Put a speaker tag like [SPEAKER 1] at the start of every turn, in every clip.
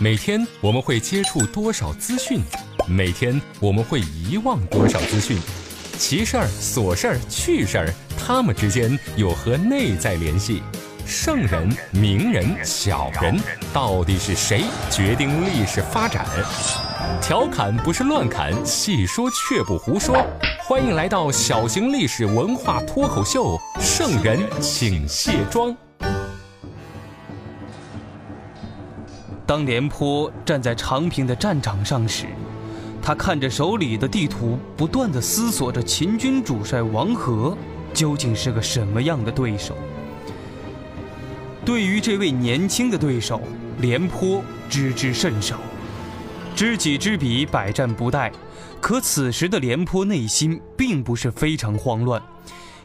[SPEAKER 1] 每天我们会接触多少资讯？每天我们会遗忘多少资讯？奇事儿、琐事儿、趣事儿，他们之间有何内在联系？圣人、名人、小人，到底是谁决定历史发展？调侃不是乱侃，细说却不胡说。欢迎来到小型历史文化脱口秀，圣人请卸妆。
[SPEAKER 2] 当廉颇站在长平的战场上时，他看着手里的地图，不断的思索着秦军主帅王和究竟是个什么样的对手。对于这位年轻的对手，廉颇知之甚少，知己知彼，百战不殆。可此时的廉颇内心并不是非常慌乱。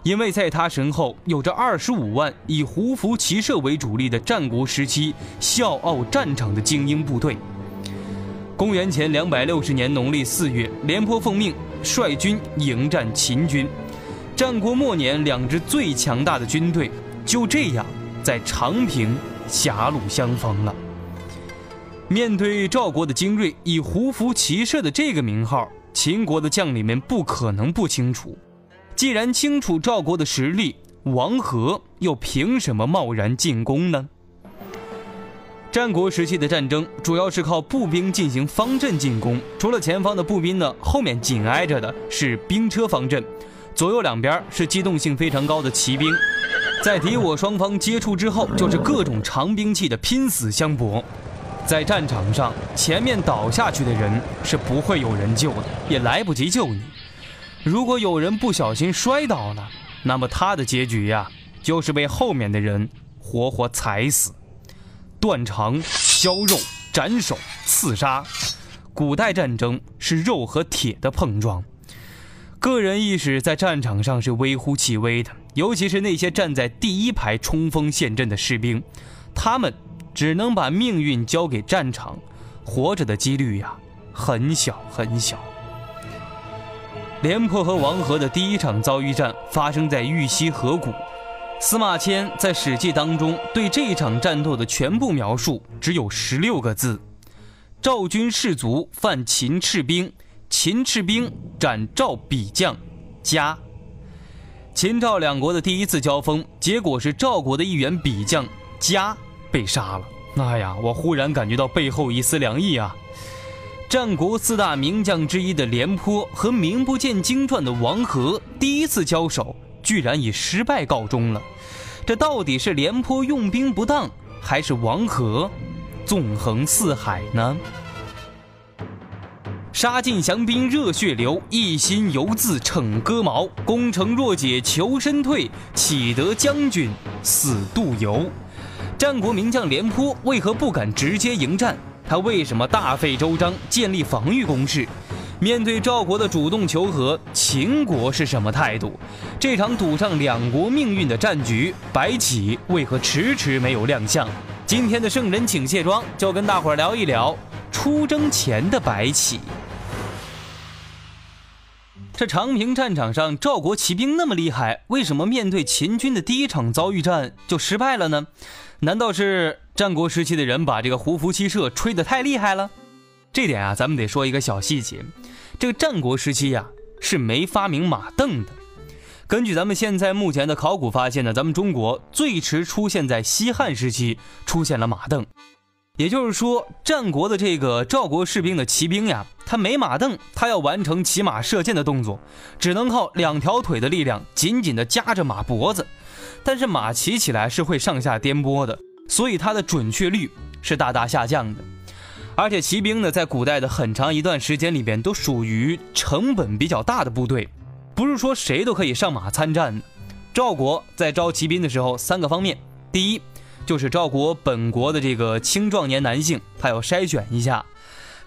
[SPEAKER 2] 因为在他身后有着二十五万以胡服骑射为主力的战国时期笑傲战场的精英部队。公元前两百六十年农历四月，廉颇奉命率军迎战秦军。战国末年，两支最强大的军队就这样在长平狭路相逢了。面对赵国的精锐以胡服骑射的这个名号，秦国的将领们不可能不清楚。既然清楚赵国的实力，王和又凭什么贸然进攻呢？战国时期的战争主要是靠步兵进行方阵进攻，除了前方的步兵呢，后面紧挨着的是兵车方阵，左右两边是机动性非常高的骑兵。在敌我双方接触之后，就是各种长兵器的拼死相搏。在战场上，前面倒下去的人是不会有人救的，也来不及救你。如果有人不小心摔倒了，那么他的结局呀，就是被后面的人活活踩死，断肠、削肉、斩首、刺杀。古代战争是肉和铁的碰撞，个人意识在战场上是微乎其微的，尤其是那些站在第一排冲锋陷阵的士兵，他们只能把命运交给战场，活着的几率呀，很小很小。廉颇和王和的第一场遭遇战发生在玉溪河谷。司马迁在《史记》当中对这一场战斗的全部描述只有十六个字：赵军士卒犯秦赤兵，秦赤兵斩赵比将，家。秦赵两国的第一次交锋，结果是赵国的一员比将家被杀了。哎呀，我忽然感觉到背后一丝凉意啊！战国四大名将之一的廉颇和名不见经传的王和第一次交手，居然以失败告终了。这到底是廉颇用兵不当，还是王和纵横四海呢？杀尽降兵热血流，一心犹自逞戈矛。攻城若解求身退，岂得将军死度游？战国名将廉颇为何不敢直接迎战？他为什么大费周章建立防御工事？面对赵国的主动求和，秦国是什么态度？这场赌上两国命运的战局，白起为何迟迟没有亮相？今天的圣人请卸妆，就跟大伙儿聊一聊出征前的白起。这长平战场上，赵国骑兵那么厉害，为什么面对秦军的第一场遭遇战就失败了呢？难道是战国时期的人把这个胡服骑射吹得太厉害了？这点啊，咱们得说一个小细节。这个战国时期呀，是没发明马镫的。根据咱们现在目前的考古发现呢，咱们中国最迟出现在西汉时期出现了马镫。也就是说，战国的这个赵国士兵的骑兵呀，他没马镫，他要完成骑马射箭的动作，只能靠两条腿的力量紧紧地夹着马脖子。但是马骑起来是会上下颠簸的，所以它的准确率是大大下降的。而且骑兵呢，在古代的很长一段时间里边，都属于成本比较大的部队，不是说谁都可以上马参战的。赵国在招骑兵的时候，三个方面：第一，就是赵国本国的这个青壮年男性，他要筛选一下；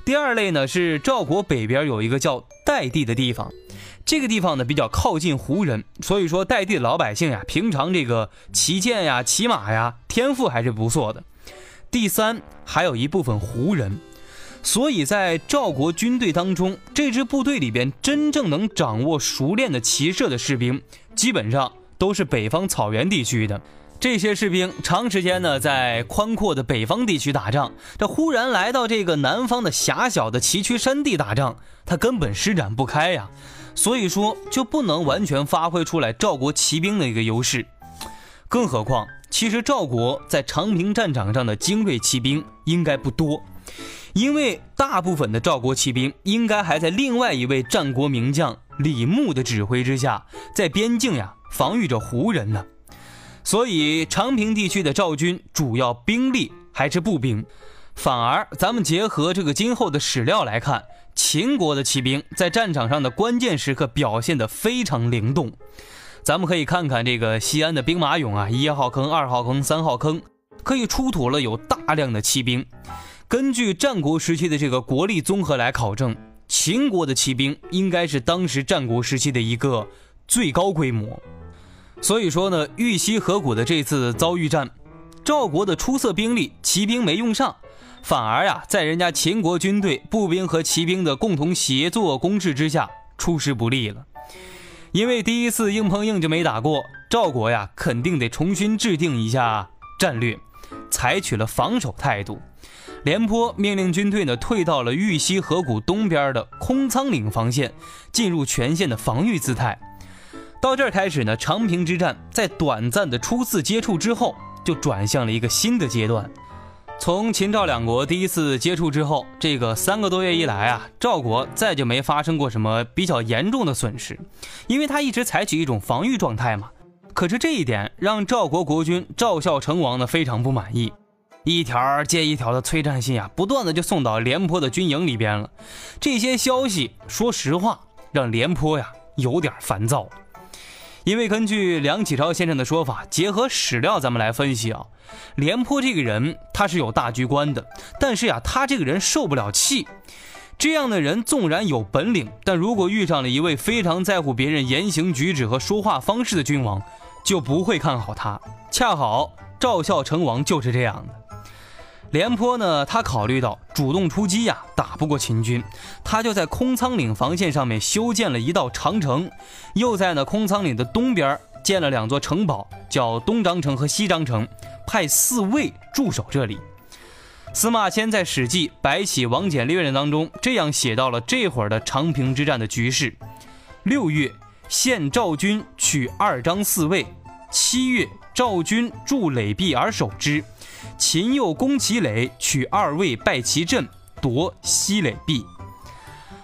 [SPEAKER 2] 第二类呢，是赵国北边有一个叫代地的地方。这个地方呢比较靠近胡人，所以说代地的老百姓呀，平常这个骑剑呀、骑马呀，天赋还是不错的。第三，还有一部分胡人，所以在赵国军队当中，这支部队里边真正能掌握熟练的骑射的士兵，基本上都是北方草原地区的。这些士兵长时间呢在宽阔的北方地区打仗，这忽然来到这个南方的狭小的崎岖山地打仗，他根本施展不开呀。所以说就不能完全发挥出来赵国骑兵的一个优势。更何况，其实赵国在长平战场上的精锐骑兵应该不多，因为大部分的赵国骑兵应该还在另外一位战国名将李牧的指挥之下，在边境呀防御着胡人呢。所以，长平地区的赵军主要兵力还是步兵，反而咱们结合这个今后的史料来看，秦国的骑兵在战场上的关键时刻表现得非常灵动。咱们可以看看这个西安的兵马俑啊，一号坑、二号坑、三号坑，可以出土了有大量的骑兵。根据战国时期的这个国力综合来考证，秦国的骑兵应该是当时战国时期的一个最高规模。所以说呢，玉溪河谷的这次遭遇战，赵国的出色兵力骑兵没用上，反而呀，在人家秦国军队步兵和骑兵的共同协作攻势之下，出师不利了。因为第一次硬碰硬就没打过，赵国呀，肯定得重新制定一下战略，采取了防守态度。廉颇命令军队呢退到了玉溪河谷东边的空仓岭防线，进入全线的防御姿态。到这儿开始呢，长平之战在短暂的初次接触之后，就转向了一个新的阶段。从秦赵两国第一次接触之后，这个三个多月以来啊，赵国再就没发生过什么比较严重的损失，因为他一直采取一种防御状态嘛。可是这一点让赵国国君赵孝成王呢非常不满意，一条接一条的催战信啊，不断的就送到廉颇的军营里边了。这些消息，说实话，让廉颇呀有点烦躁。因为根据梁启超先生的说法，结合史料，咱们来分析啊，廉颇这个人他是有大局观的，但是呀，他这个人受不了气。这样的人纵然有本领，但如果遇上了一位非常在乎别人言行举止和说话方式的君王，就不会看好他。恰好赵孝成王就是这样的。廉颇呢，他考虑到主动出击呀，打不过秦军，他就在空仓岭防线上面修建了一道长城，又在那空仓岭的东边建了两座城堡，叫东张城和西张城，派四卫驻守这里。司马迁在《史记·白起王翦列传》当中这样写到了这会儿的长平之战的局势：六月，献赵军取二张四卫；七月，赵军筑垒壁而守之。秦又攻其垒，取二卫，败其阵，夺西垒壁。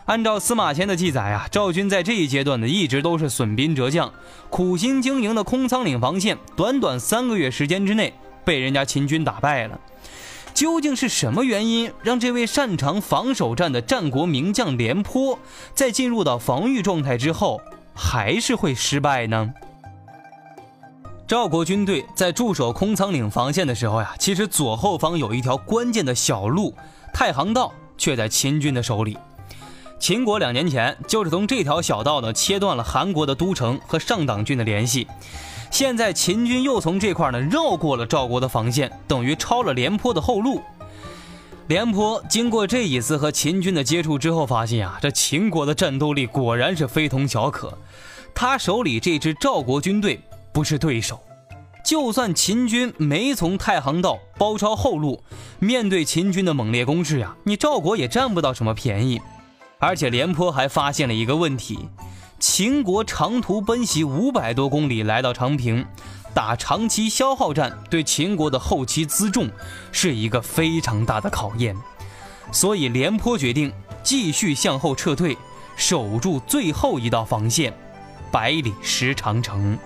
[SPEAKER 2] 按照司马迁的记载啊，赵军在这一阶段呢，一直都是损兵折将，苦心经营的空仓岭防线，短短三个月时间之内被人家秦军打败了。究竟是什么原因，让这位擅长防守战的战国名将廉颇，在进入到防御状态之后，还是会失败呢？赵国军队在驻守空仓岭防线的时候呀，其实左后方有一条关键的小路——太行道，却在秦军的手里。秦国两年前就是从这条小道呢，切断了韩国的都城和上党郡的联系。现在秦军又从这块呢绕过了赵国的防线，等于抄了廉颇的后路。廉颇经过这一次和秦军的接触之后，发现啊，这秦国的战斗力果然是非同小可。他手里这支赵国军队。不是对手，就算秦军没从太行道包抄后路，面对秦军的猛烈攻势呀，你赵国也占不到什么便宜。而且廉颇还发现了一个问题：秦国长途奔袭五百多公里来到长平，打长期消耗战，对秦国的后期辎重是一个非常大的考验。所以廉颇决定继续向后撤退，守住最后一道防线——百里石长城。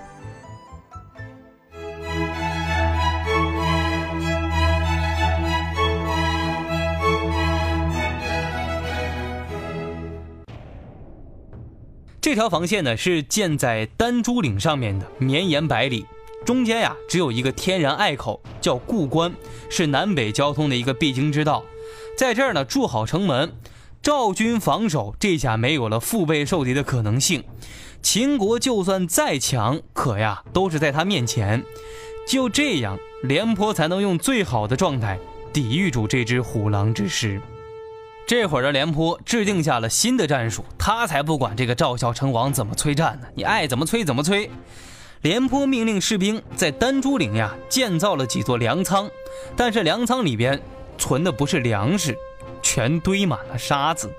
[SPEAKER 2] 这条防线呢是建在丹朱岭上面的，绵延百里，中间呀只有一个天然隘口，叫固关，是南北交通的一个必经之道。在这儿呢筑好城门，赵军防守这下没有了腹背受敌的可能性。秦国就算再强，可呀都是在他面前。就这样，廉颇才能用最好的状态抵御住这只虎狼之师。这会儿的廉颇制定下了新的战术，他才不管这个赵孝成王怎么催战呢？你爱怎么催怎么催。廉颇命令士兵在丹朱岭呀建造了几座粮仓，但是粮仓里边存的不是粮食，全堆满了沙子。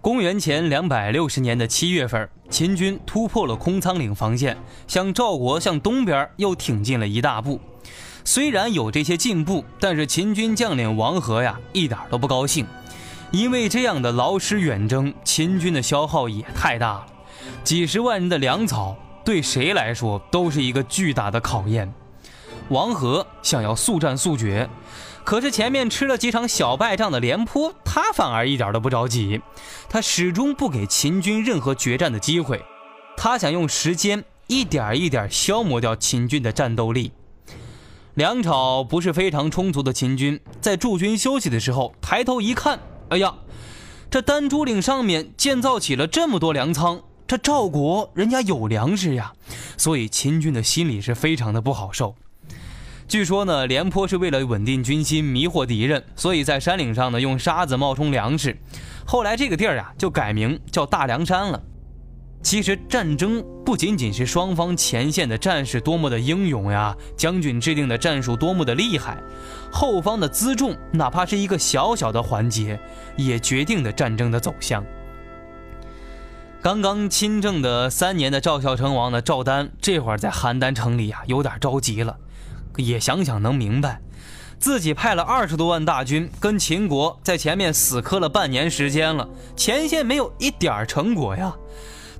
[SPEAKER 2] 公元前两百六十年的七月份，秦军突破了空仓岭防线，向赵国向东边又挺进了一大步。虽然有这些进步，但是秦军将领王和呀一点都不高兴，因为这样的劳师远征，秦军的消耗也太大了。几十万人的粮草对谁来说都是一个巨大的考验。王和想要速战速决。可是前面吃了几场小败仗的廉颇，他反而一点都不着急，他始终不给秦军任何决战的机会，他想用时间一点一点消磨掉秦军的战斗力。粮草不是非常充足的秦军，在驻军休息的时候，抬头一看，哎呀，这丹朱岭上面建造起了这么多粮仓，这赵国人家有粮食呀，所以秦军的心里是非常的不好受。据说呢，廉颇是为了稳定军心、迷惑敌人，所以在山岭上呢用沙子冒充粮食。后来这个地儿啊就改名叫大凉山了。其实战争不仅仅是双方前线的战士多么的英勇呀，将军制定的战术多么的厉害，后方的辎重哪怕是一个小小的环节，也决定了战争的走向。刚刚亲政的三年的赵孝成王的赵丹，这会儿在邯郸城里啊有点着急了。也想想能明白，自己派了二十多万大军跟秦国在前面死磕了半年时间了，前线没有一点成果呀。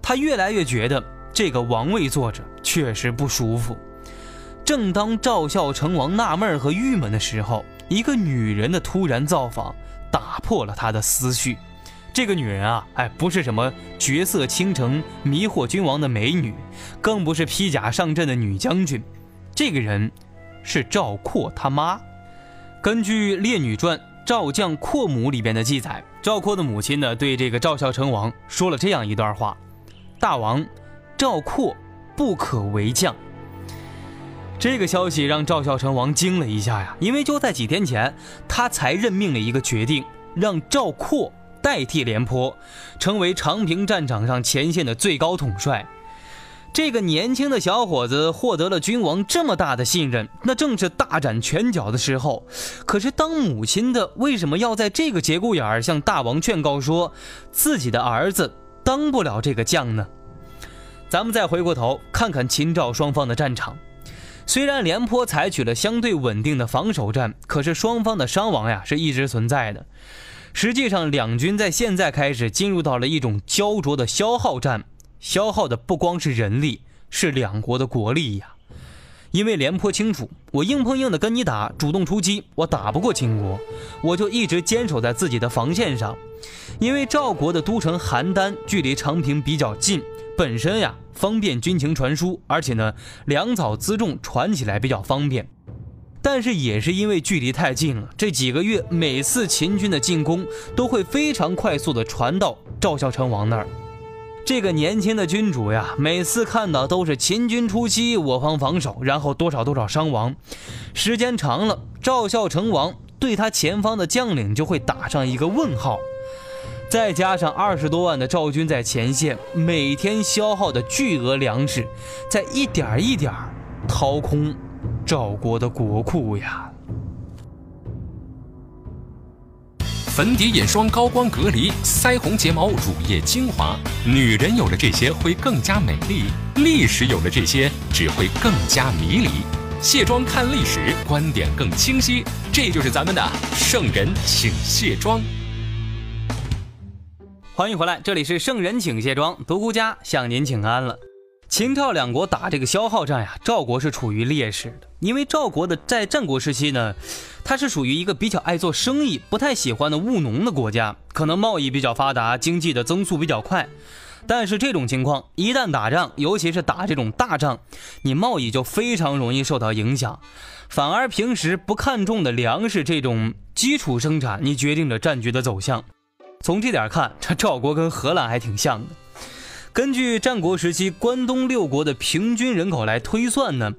[SPEAKER 2] 他越来越觉得这个王位坐着确实不舒服。正当赵孝成王纳闷和郁闷的时候，一个女人的突然造访打破了他的思绪。这个女人啊，哎，不是什么绝色倾城迷惑君王的美女，更不是披甲上阵的女将军。这个人。是赵括他妈。根据《列女传·赵将括母》里边的记载，赵括的母亲呢对这个赵孝成王说了这样一段话：“大王，赵括不可为将。”这个消息让赵孝成王惊了一下呀，因为就在几天前，他才任命了一个决定，让赵括代替廉颇，成为长平战场上前线的最高统帅。这个年轻的小伙子获得了君王这么大的信任，那正是大展拳脚的时候。可是当母亲的为什么要在这个节骨眼儿向大王劝告，说自己的儿子当不了这个将呢？咱们再回过头看看秦赵双方的战场，虽然廉颇采取了相对稳定的防守战，可是双方的伤亡呀是一直存在的。实际上，两军在现在开始进入到了一种焦灼的消耗战。消耗的不光是人力，是两国的国力呀。因为廉颇清楚，我硬碰硬的跟你打，主动出击，我打不过秦国，我就一直坚守在自己的防线上。因为赵国的都城邯郸距离长平比较近，本身呀方便军情传输，而且呢粮草辎重传起来比较方便。但是也是因为距离太近了，这几个月每次秦军的进攻都会非常快速的传到赵孝成王那儿。这个年轻的君主呀，每次看到都是秦军出击，我方防守，然后多少多少伤亡。时间长了，赵孝成王对他前方的将领就会打上一个问号。再加上二十多万的赵军在前线，每天消耗的巨额粮食，在一点一点掏空赵国的国库呀。
[SPEAKER 1] 粉底、眼霜、高光、隔离、腮红、睫毛、乳液、精华，女人有了这些会更加美丽；历史有了这些只会更加迷离。卸妆看历史，观点更清晰。这就是咱们的圣人请卸妆。
[SPEAKER 2] 欢迎回来，这里是圣人请卸妆，独孤家向您请安了。秦赵两国打这个消耗战呀，赵国是处于劣势的，因为赵国的在战国时期呢，它是属于一个比较爱做生意、不太喜欢的务农的国家，可能贸易比较发达，经济的增速比较快。但是这种情况一旦打仗，尤其是打这种大仗，你贸易就非常容易受到影响，反而平时不看重的粮食这种基础生产，你决定着战局的走向。从这点看，这赵国跟荷兰还挺像的。根据战国时期关东六国的平均人口来推算呢，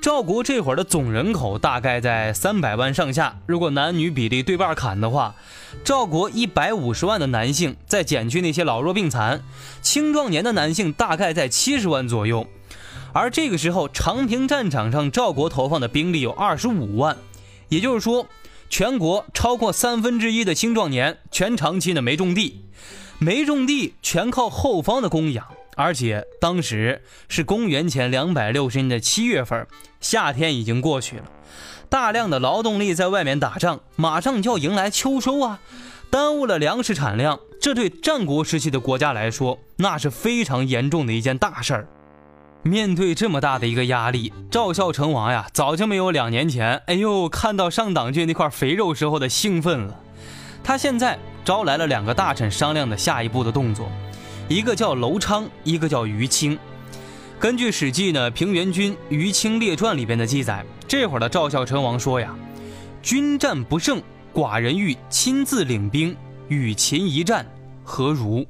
[SPEAKER 2] 赵国这会儿的总人口大概在三百万上下。如果男女比例对半砍的话，赵国一百五十万的男性，再减去那些老弱病残，青壮年的男性大概在七十万左右。而这个时候，长平战场上赵国投放的兵力有二十五万，也就是说，全国超过三分之一的青壮年全长期呢没种地，没种地全靠后方的供养。而且当时是公元前两百六十年的七月份，夏天已经过去了，大量的劳动力在外面打仗，马上就要迎来秋收啊，耽误了粮食产量，这对战国时期的国家来说，那是非常严重的一件大事儿。面对这么大的一个压力，赵孝成王呀，早就没有两年前，哎呦，看到上党郡那块肥肉时候的兴奋了。他现在招来了两个大臣商量的下一步的动作。一个叫楼昌，一个叫于清。根据《史记》呢《平原君于清列传》里边的记载，这会儿的赵孝成王说呀：“军战不胜，寡人欲亲自领兵与秦一战，何如？”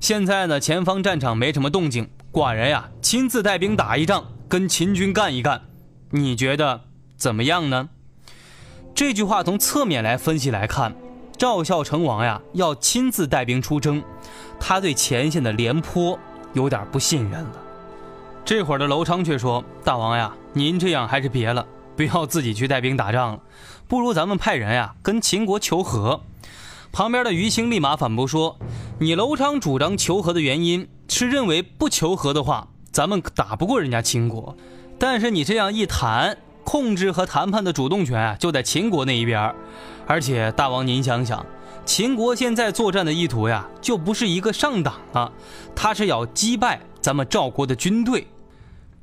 [SPEAKER 2] 现在呢，前方战场没什么动静，寡人呀亲自带兵打一仗，跟秦军干一干，你觉得怎么样呢？这句话从侧面来分析来看。赵孝成王呀，要亲自带兵出征，他对前线的廉颇有点不信任了。这会儿的楼昌却说：“大王呀，您这样还是别了，不要自己去带兵打仗了，不如咱们派人呀跟秦国求和。”旁边的于兴立马反驳说：“你楼昌主张求和的原因是认为不求和的话，咱们打不过人家秦国。但是你这样一谈，控制和谈判的主动权啊就在秦国那一边。”而且大王，您想想，秦国现在作战的意图呀，就不是一个上党啊，他是要击败咱们赵国的军队。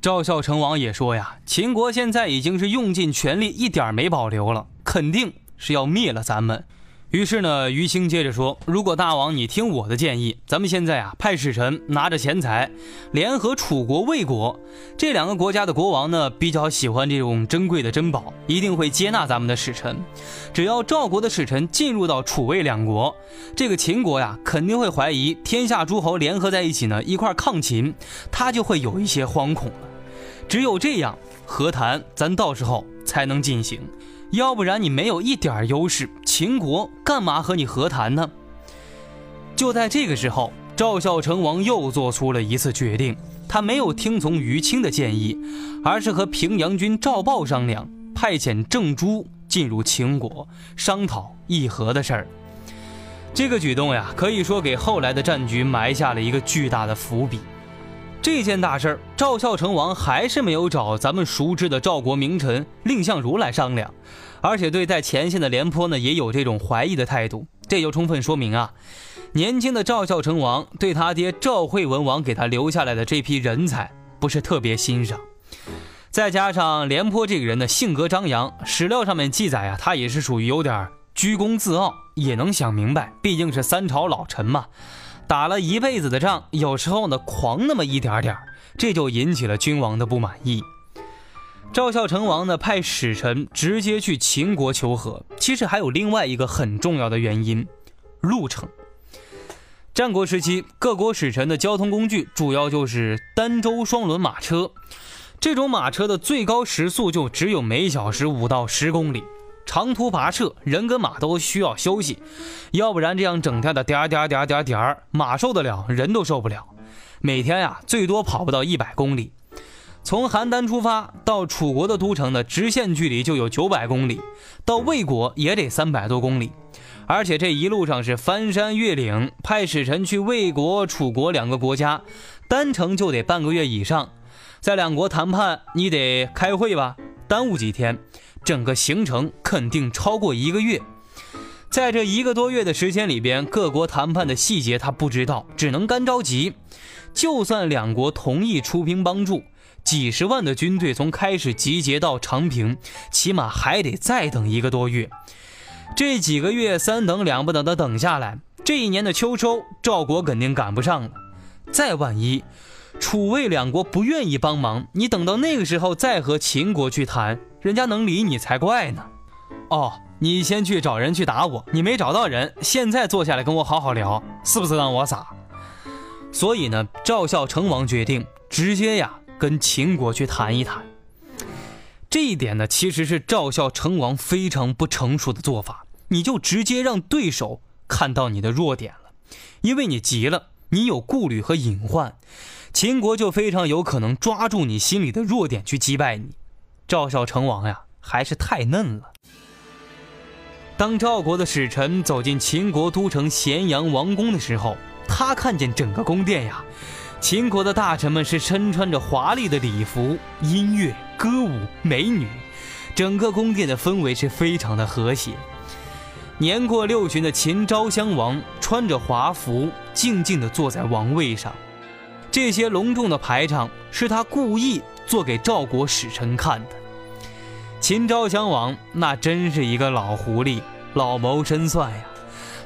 [SPEAKER 2] 赵孝成王也说呀，秦国现在已经是用尽全力，一点没保留了，肯定是要灭了咱们。于是呢，于兴接着说：“如果大王你听我的建议，咱们现在啊派使臣拿着钱财，联合楚国、魏国这两个国家的国王呢，比较喜欢这种珍贵的珍宝，一定会接纳咱们的使臣。只要赵国的使臣进入到楚魏两国，这个秦国呀肯定会怀疑天下诸侯联合在一起呢一块抗秦，他就会有一些惶恐了。只有这样，和谈咱到时候才能进行。”要不然你没有一点优势，秦国干嘛和你和谈呢？就在这个时候，赵孝成王又做出了一次决定，他没有听从于清的建议，而是和平阳君赵豹商量，派遣郑朱进入秦国，商讨议和的事儿。这个举动呀，可以说给后来的战局埋下了一个巨大的伏笔。这件大事儿，赵孝成王还是没有找咱们熟知的赵国名臣蔺相如来商量，而且对在前线的廉颇呢，也有这种怀疑的态度。这就充分说明啊，年轻的赵孝成王对他爹赵惠文王给他留下来的这批人才不是特别欣赏。再加上廉颇这个人的性格张扬，史料上面记载啊，他也是属于有点居功自傲，也能想明白，毕竟是三朝老臣嘛。打了一辈子的仗，有时候呢狂那么一点点这就引起了君王的不满意。赵孝成王呢派使臣直接去秦国求和，其实还有另外一个很重要的原因，路程。战国时期，各国使臣的交通工具主要就是单舟双轮马车，这种马车的最高时速就只有每小时五到十公里。长途跋涉，人跟马都需要休息，要不然这样整天的颠颠颠颠颠马受得了，人都受不了。每天呀，最多跑不到一百公里。从邯郸出发到楚国的都城的直线距离就有九百公里，到魏国也得三百多公里。而且这一路上是翻山越岭，派使臣去魏国、楚国两个国家，单程就得半个月以上。在两国谈判，你得开会吧，耽误几天。整个行程肯定超过一个月，在这一个多月的时间里边，各国谈判的细节他不知道，只能干着急。就算两国同意出兵帮助，几十万的军队从开始集结到长平，起码还得再等一个多月。这几个月三等两不等的等下来，这一年的秋收，赵国肯定赶不上了。再万一楚魏两国不愿意帮忙，你等到那个时候再和秦国去谈。人家能理你才怪呢！哦，你先去找人去打我，你没找到人，现在坐下来跟我好好聊，是不是让我傻？所以呢，赵孝成王决定直接呀跟秦国去谈一谈。这一点呢，其实是赵孝成王非常不成熟的做法，你就直接让对手看到你的弱点了，因为你急了，你有顾虑和隐患，秦国就非常有可能抓住你心里的弱点去击败你。赵孝成王呀，还是太嫩了。当赵国的使臣走进秦国都城咸阳王宫的时候，他看见整个宫殿呀，秦国的大臣们是身穿着华丽的礼服，音乐、歌舞、美女，整个宫殿的氛围是非常的和谐。年过六旬的秦昭襄王穿着华服，静静地坐在王位上。这些隆重的排场是他故意做给赵国使臣看的。秦昭襄王那真是一个老狐狸，老谋深算呀！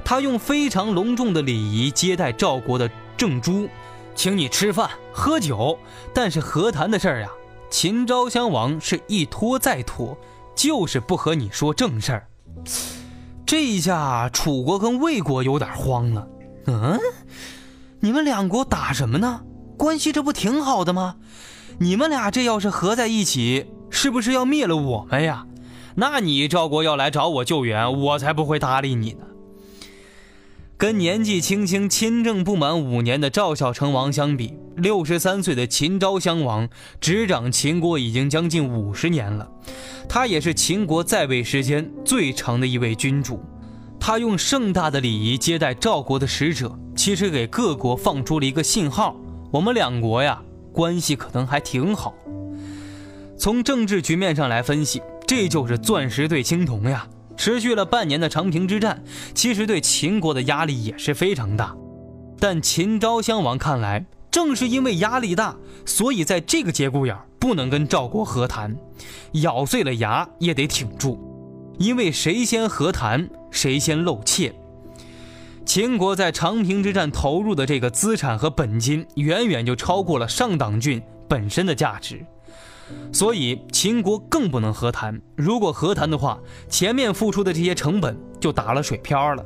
[SPEAKER 2] 他用非常隆重的礼仪接待赵国的郑朱，请你吃饭喝酒，但是和谈的事儿呀，秦昭襄王是一拖再拖，就是不和你说正事儿。这一下，楚国跟魏国有点慌了。嗯，你们两国打什么呢？关系这不挺好的吗？你们俩这要是合在一起。是不是要灭了我们呀？那你赵国要来找我救援，我才不会搭理你呢。跟年纪轻轻、亲政不满五年的赵孝成王相比，六十三岁的秦昭襄王执掌秦国已经将近五十年了。他也是秦国在位时间最长的一位君主。他用盛大的礼仪接待赵国的使者，其实给各国放出了一个信号：我们两国呀，关系可能还挺好。从政治局面上来分析，这就是钻石对青铜呀。持续了半年的长平之战，其实对秦国的压力也是非常大。但秦昭襄王看来，正是因为压力大，所以在这个节骨眼不能跟赵国和谈，咬碎了牙也得挺住，因为谁先和谈，谁先露怯。秦国在长平之战投入的这个资产和本金，远远就超过了上党郡本身的价值。所以秦国更不能和谈。如果和谈的话，前面付出的这些成本就打了水漂了。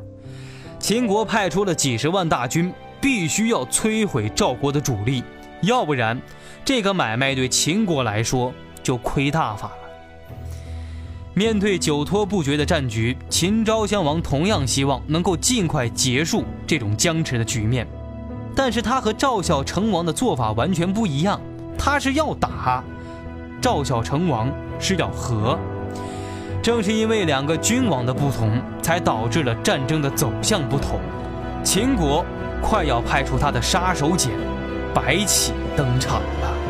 [SPEAKER 2] 秦国派出了几十万大军，必须要摧毁赵国的主力，要不然这个买卖对秦国来说就亏大发了。面对久拖不决的战局，秦昭襄王同样希望能够尽快结束这种僵持的局面，但是他和赵孝成王的做法完全不一样，他是要打。赵孝成王是要和，正是因为两个君王的不同，才导致了战争的走向不同。秦国快要派出他的杀手锏白起登场了。